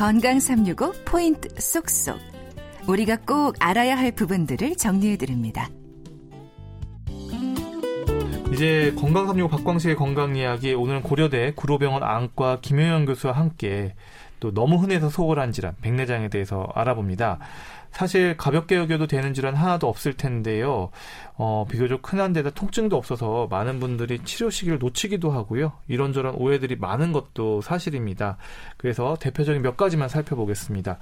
건강 365 포인트 쏙쏙. 우리가 꼭 알아야 할 부분들을 정리해 드립니다. 이제 건강 365 박광식의 건강 이야기 오늘은 고려대 구로병원 안과 김효영 교수와 함께 또 너무 흔해서 소홀한 질환 백내장에 대해서 알아봅니다. 사실 가볍게 여겨도 되는 질환 하나도 없을 텐데요. 어, 비교적 흔한 데다 통증도 없어서 많은 분들이 치료 시기를 놓치기도 하고요. 이런저런 오해들이 많은 것도 사실입니다. 그래서 대표적인 몇 가지만 살펴보겠습니다.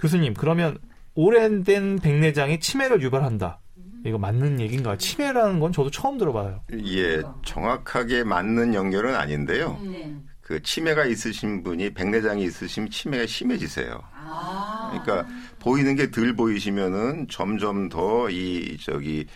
교수님, 그러면 오랜된 백내장이 치매를 유발한다. 이거 맞는 얘기인가요? 치매라는 건 저도 처음 들어봐요. 예, 정확하게 맞는 연결은 아닌데요. 네. 그 치매가 있으신 분이 백내장이 있으시면 치매가 심해지세요. 아. 그러니까 보이는 게 덜 보이시면은 점점 더 이 저기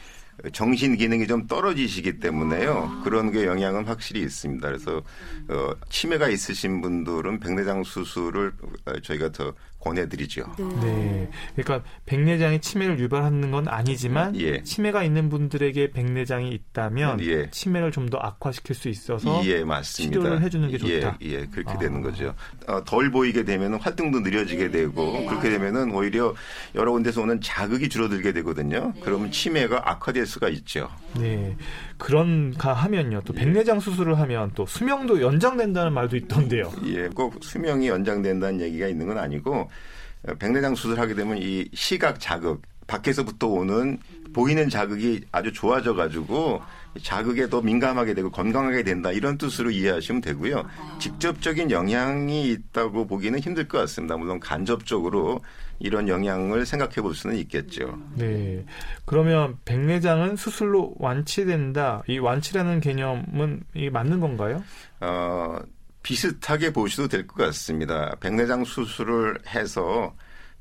정신 기능이 좀 떨어지시기 때문에요. 그런 게 영향은 확실히 있습니다. 그래서 어, 치매가 있으신 분들은 백내장 수술을 어, 저희가 더 권해드리죠. 네. 그러니까 백내장이 치매를 유발하는 건 아니지만 예. 치매가 있는 분들에게 백내장이 있다면 예. 치매를 좀 더 악화시킬 수 있어서 예, 맞습니다. 치료를 해주는 게 좋다. 예, 예 그렇게 아. 되는 거죠. 어, 덜 보이게 되면 활동도 느려지게 네, 되고 네. 그렇게 되면은 오히려 여러 군데서 오는 자극이 줄어들게 되거든요. 네. 그러면 치매가 악화될 수가 있죠. 네. 그런가 하면요. 또 백내장 수술을 하면 또 수명도 연장된다는 말도 있던데요. 예, 꼭 수명이 연장된다는 얘기가 있는 건 아니고 어, 백내장 수술하게 되면 이 시각 자극 밖에서부터 오는 보이는 자극이 아주 좋아져 가지고 자극에 더 민감하게 되고 건강하게 된다 이런 뜻으로 이해하시면 되고요. 직접적인 영향이 있다고 보기는 힘들 것 같습니다. 물론 간접적으로 이런 영향을 생각해 볼 수는 있겠죠. 네. 그러면 백내장은 수술로 완치된다. 이 완치라는 개념은 이게 맞는 건가요? 어, 비슷하게 보셔도 될 것 같습니다. 백내장 수술을 해서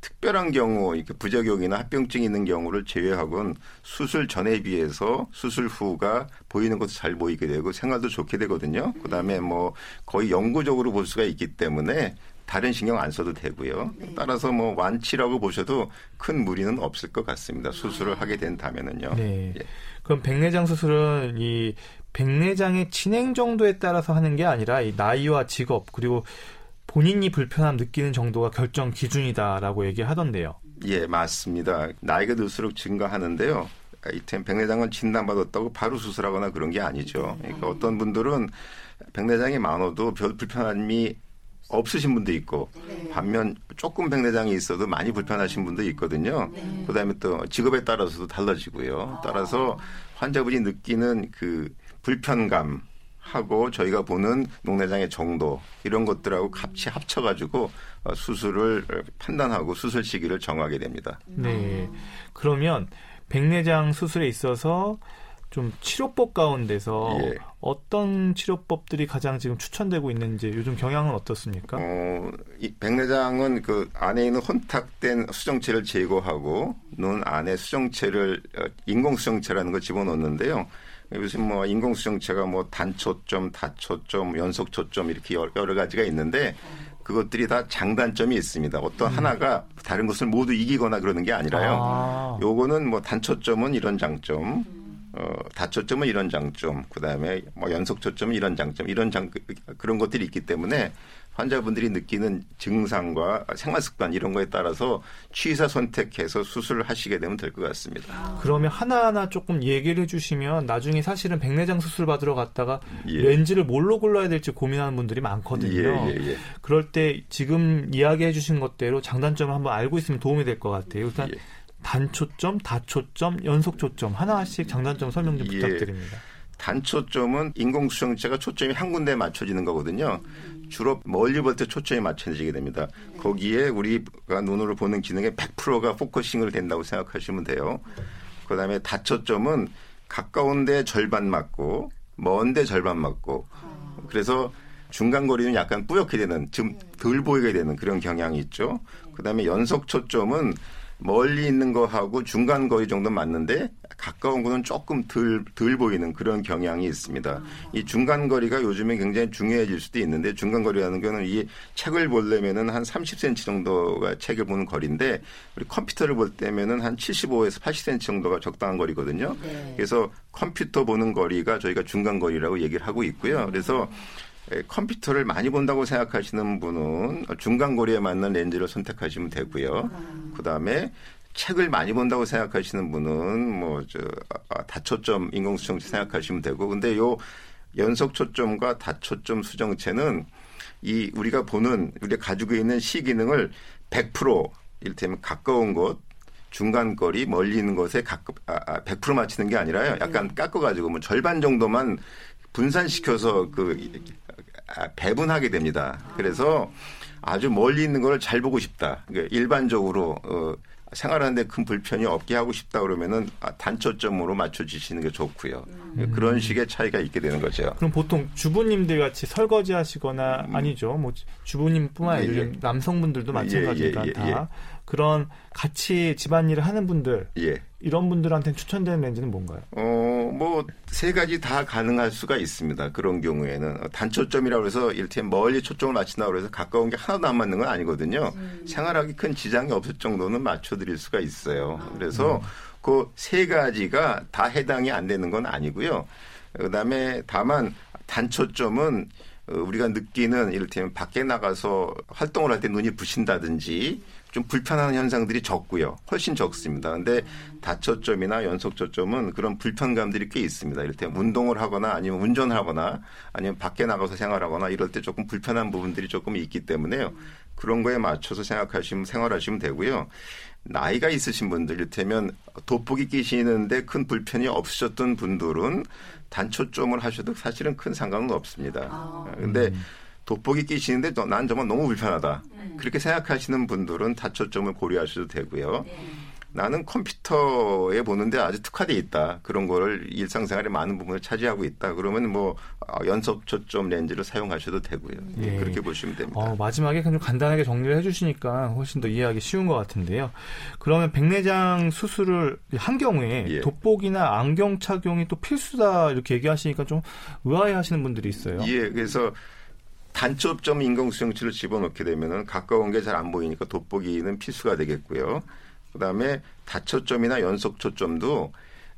특별한 경우, 이렇게 부작용이나 합병증이 있는 경우를 제외하고는 수술 전에 비해서 수술 후가 보이는 것도 잘 보이게 되고 생활도 좋게 되거든요. 그 다음에 뭐 거의 영구적으로 볼 수가 있기 때문에 다른 신경 안 써도 되고요. 따라서 뭐 완치라고 보셔도 큰 무리는 없을 것 같습니다. 수술을 하게 된다면은요. 네. 예. 그럼 백내장 수술은 이 백내장의 진행 정도에 따라서 하는 게 아니라 이 나이와 직업 그리고 본인이 불편함 느끼는 정도가 결정 기준이다라고 얘기하던데요. 예, 맞습니다. 나이가 들수록 증가하는데요. 이템 백내장은 진단받았다고 바로 수술하거나 그런 게 아니죠. 그러니까 어떤 분들은 백내장이 많아도 별 불편함이 없으신 분도 있고 반면 조금 백내장이 있어도 많이 불편하신 분도 있거든요. 그다음에 또 직업에 따라서도 달라지고요. 따라서 환자분이 느끼는 그 불편감 하고 저희가 보는 녹내장의 정도 이런 것들하고 같이 합쳐가지고 어, 수술을 판단하고 수술 시기를 정하게 됩니다. 네. 그러면 백내장 수술에 있어서 좀 치료법 가운데서 예. 어떤 치료법들이 가장 지금 추천되고 있는지 요즘 경향은 어떻습니까? 어, 이 백내장은 그 안에 있는 혼탁된 수정체를 제거하고 눈 안에 수정체를 어, 인공 수정체라는 걸 집어넣는데요. 요즘 뭐 인공 수정체가 뭐 단초점, 다초점, 연속 초점 이렇게 여러, 가지가 있는데 그것들이 다 장단점이 있습니다. 어떤 하나가 다른 것을 모두 이기거나 그러는 게 아니라요. 아. 요거는 뭐 단초점은 이런 장점, 어, 다초점은 이런 장점, 그 다음에 뭐 연속 초점은 이런 장점, 이런 장, 그런 것들이 있기 때문에 환자분들이 느끼는 증상과 생활 습관 이런 거에 따라서 취사 선택해서 수술을 하시게 되면 될 것 같습니다. 그러면 하나하나 조금 얘기를 해주시면 나중에 사실은 백내장 수술 받으러 갔다가 예. 렌즈를 뭘로 골라야 될지 고민하는 분들이 많거든요. 예, 예, 예. 그럴 때 지금 이야기해 주신 것대로 장단점을 한번 알고 있으면 도움이 될 것 같아요. 일단 예. 단초점, 다초점, 연속초점 하나씩 장단점 설명 좀 예. 부탁드립니다. 단초점은 인공수정체가 초점이 한 군데에 맞춰지는 거거든요. 주로 멀리 볼때 초점이 맞춰지게 됩니다. 거기에 우리가 눈으로 보는 기능의 100%가 focusing을 된다고 생각하시면 돼요. 그 다음에 다초점은 가까운데 절반 맞고 먼데 절반 맞고 그래서 중간 거리는 약간 뿌옇게 되는 좀 덜 보이게 되는 그런 경향이 있죠. 그 다음에 연속 초점은 멀리 있는 거하고 중간 거리 정도 맞는데 가까운 거는 조금 덜, 덜 보이는 그런 경향이 있습니다. 이 중간 거리가 요즘에 굉장히 중요해질 수도 있는데 중간 거리라는 거는 이 책을 보려면은 한 30cm 정도가 책을 보는 거리인데 우리 컴퓨터를 볼 때면은 한 75에서 80cm 정도가 적당한 거리거든요. 그래서 컴퓨터 보는 거리가 저희가 중간 거리라고 얘기를 하고 있고요. 그래서 컴퓨터를 많이 본다고 생각하시는 분은 중간 거리에 맞는 렌즈를 선택하시면 되고요. 그다음에 책을 많이 본다고 생각하시는 분은 뭐저 아, 다초점 인공수정체 생각하시면 되고 근데 요 연속 초점과 다초점 수정체는 이 우리가 보는 우리가 가지고 있는 시 기능을 100% 이를테면 가까운 곳 중간 거리 멀리 있는 것에 가끔 아, 100% 아, 맞추는 게 아니라요. 약간 네. 깎아 가지고 뭐 절반 정도만 분산시켜서 그 아, 배분하게 됩니다. 그래서 아주 멀리 있는 걸 잘 보고 싶다. 그러니까 일반적으로 어, 생활하는데 큰 불편이 없게 하고 싶다 그러면은 아, 단초점으로 맞춰주시는 게 좋고요. 음. 그런 식의 차이가 있게 되는 거죠. 그럼 보통 주부님들 같이 설거지 하시거나 음. 아니죠. 뭐 주부님뿐만 아니라 예, 예. 남성분들도 예, 예, 예, 다 그런 같이 집안일을 하는 분들 예. 이런 분들한테 추천되는 렌즈는 뭔가요? 어, 뭐 세 가지 다 가능할 수가 있습니다. 그런 경우에는 단초점이라고 해서 이를테면 멀리 초점을 맞춘다고 해서 가까운 게 하나도 안 맞는 건 아니거든요. 음. 생활하기 큰 지장이 없을 정도는 맞춰 드릴 수가 있어요. 그래서 음. 그세 가지가 다 해당이 안 되는 건 아니고요. 그다음에 다만 단초점은 어, 우리가 느끼는 이를테면 밖에 나가서 활동을 할 때 눈이 부신다든지 좀 불편한 현상들이 적고요. 훨씬 적습니다. 근데 다초점이나 연속초점은 그런 불편감들이 꽤 있습니다. 때 운동을 하거나 아니면 운전을 하거나 아니면 밖에 나가서 생활하거나 이럴 때 조금 불편한 부분들이 조금 있기 때문에요. 그런 거에 맞춰서 생각하시면 생활하시면 되고요. 나이가 있으신 분들 이를테면 돋보기 끼시는데 큰 불편이 없으셨던 분들은 단초점을 하셔도 사실은 큰 상관은 없습니다. 아. 근데 음. 돋보기 끼시는데 난 정말 너무 불편하다. 음. 그렇게 생각하시는 분들은 다초점을 고려하셔도 되고요. 네. 나는 컴퓨터에 보는데 아주 특화돼 있다. 그런 거를 일상생활에 많은 부분을 차지하고 있다. 그러면 뭐 어, 연속 초점 렌즈를 사용하셔도 되고요. 예. 그렇게 보시면 됩니다. 어, 마지막에 좀 간단하게 정리를 해주시니까 훨씬 더 이해하기 쉬운 것 같은데요. 그러면 백내장 수술을 한 경우에 예. 돋보기나 안경 착용이 또 필수다 이렇게 얘기하시니까 좀 의아해하시는 분들이 있어요. 예, 그래서 단초점 인공수정치를 집어넣게 되면은 가까운 게 잘 안 보이니까 돋보기는 필수가 되겠고요. 그다음에 다초점이나 연속 초점도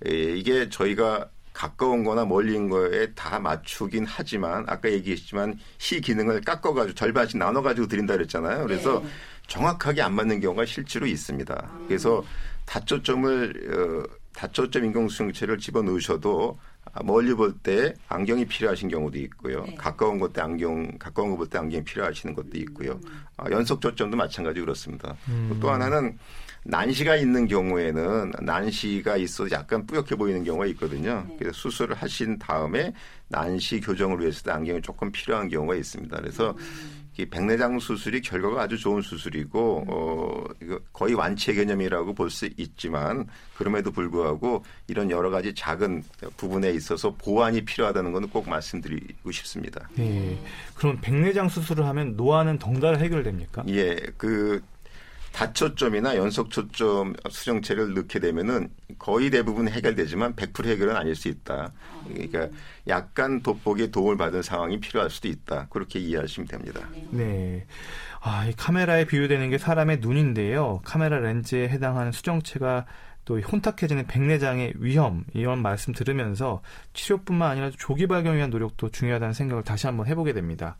이게 저희가 가까운 거나 멀리인 거에 다 맞추긴 하지만 아까 얘기했지만 시 기능을 깎아 가지고 절반씩 나눠 가지고 드린다 그랬잖아요. 그래서 네. 정확하게 안 맞는 경우가 실제로 있습니다. 그래서 다초점을 어, 다초점 인공수정체를 집어넣으셔도 멀리 볼 때 안경이 필요하신 경우도 있고요. 네. 가까운 곳때 안경, 가까운 거 볼 때 안경이 필요하시는 것도 있고요. 음. 아, 연속 초점도 마찬가지 그렇습니다. 음. 또 하나는 난시가 있는 경우에는 난시가 있어도 약간 뿌옇게 보이는 경우가 있거든요. 네. 그래서 수술을 하신 다음에 난시 교정을 위해서도 안경이 조금 필요한 경우가 있습니다. 그래서 음. 이 백내장 수술이 결과가 아주 좋은 수술이고 음. 어 이거 거의 완치 개념이라고 볼 수 있지만 그럼에도 불구하고 이런 여러 가지 작은 부분에 있어서 보완이 필요하다는 것은 꼭 말씀드리고 싶습니다. 네. 그럼 백내장 수술을 하면 노화는 덩달아 해결됩니까? 예. 그 다초점이나 연속 초점 수정체를 넣게 되면은 거의 대부분 해결되지만 100% 해결은 아닐 수 있다. 그러니까 약간 돋보기에 도움을 받은 상황이 필요할 수도 있다. 그렇게 이해하시면 됩니다. 네. 아, 이 카메라에 비유되는 게 사람의 눈인데요. 카메라 렌즈에 해당하는 수정체가 또 혼탁해지는 백내장의 위험 이런 말씀 들으면서 치료뿐만 아니라 조기 발견을 위한 노력도 중요하다는 생각을 다시 한번 해보게 됩니다.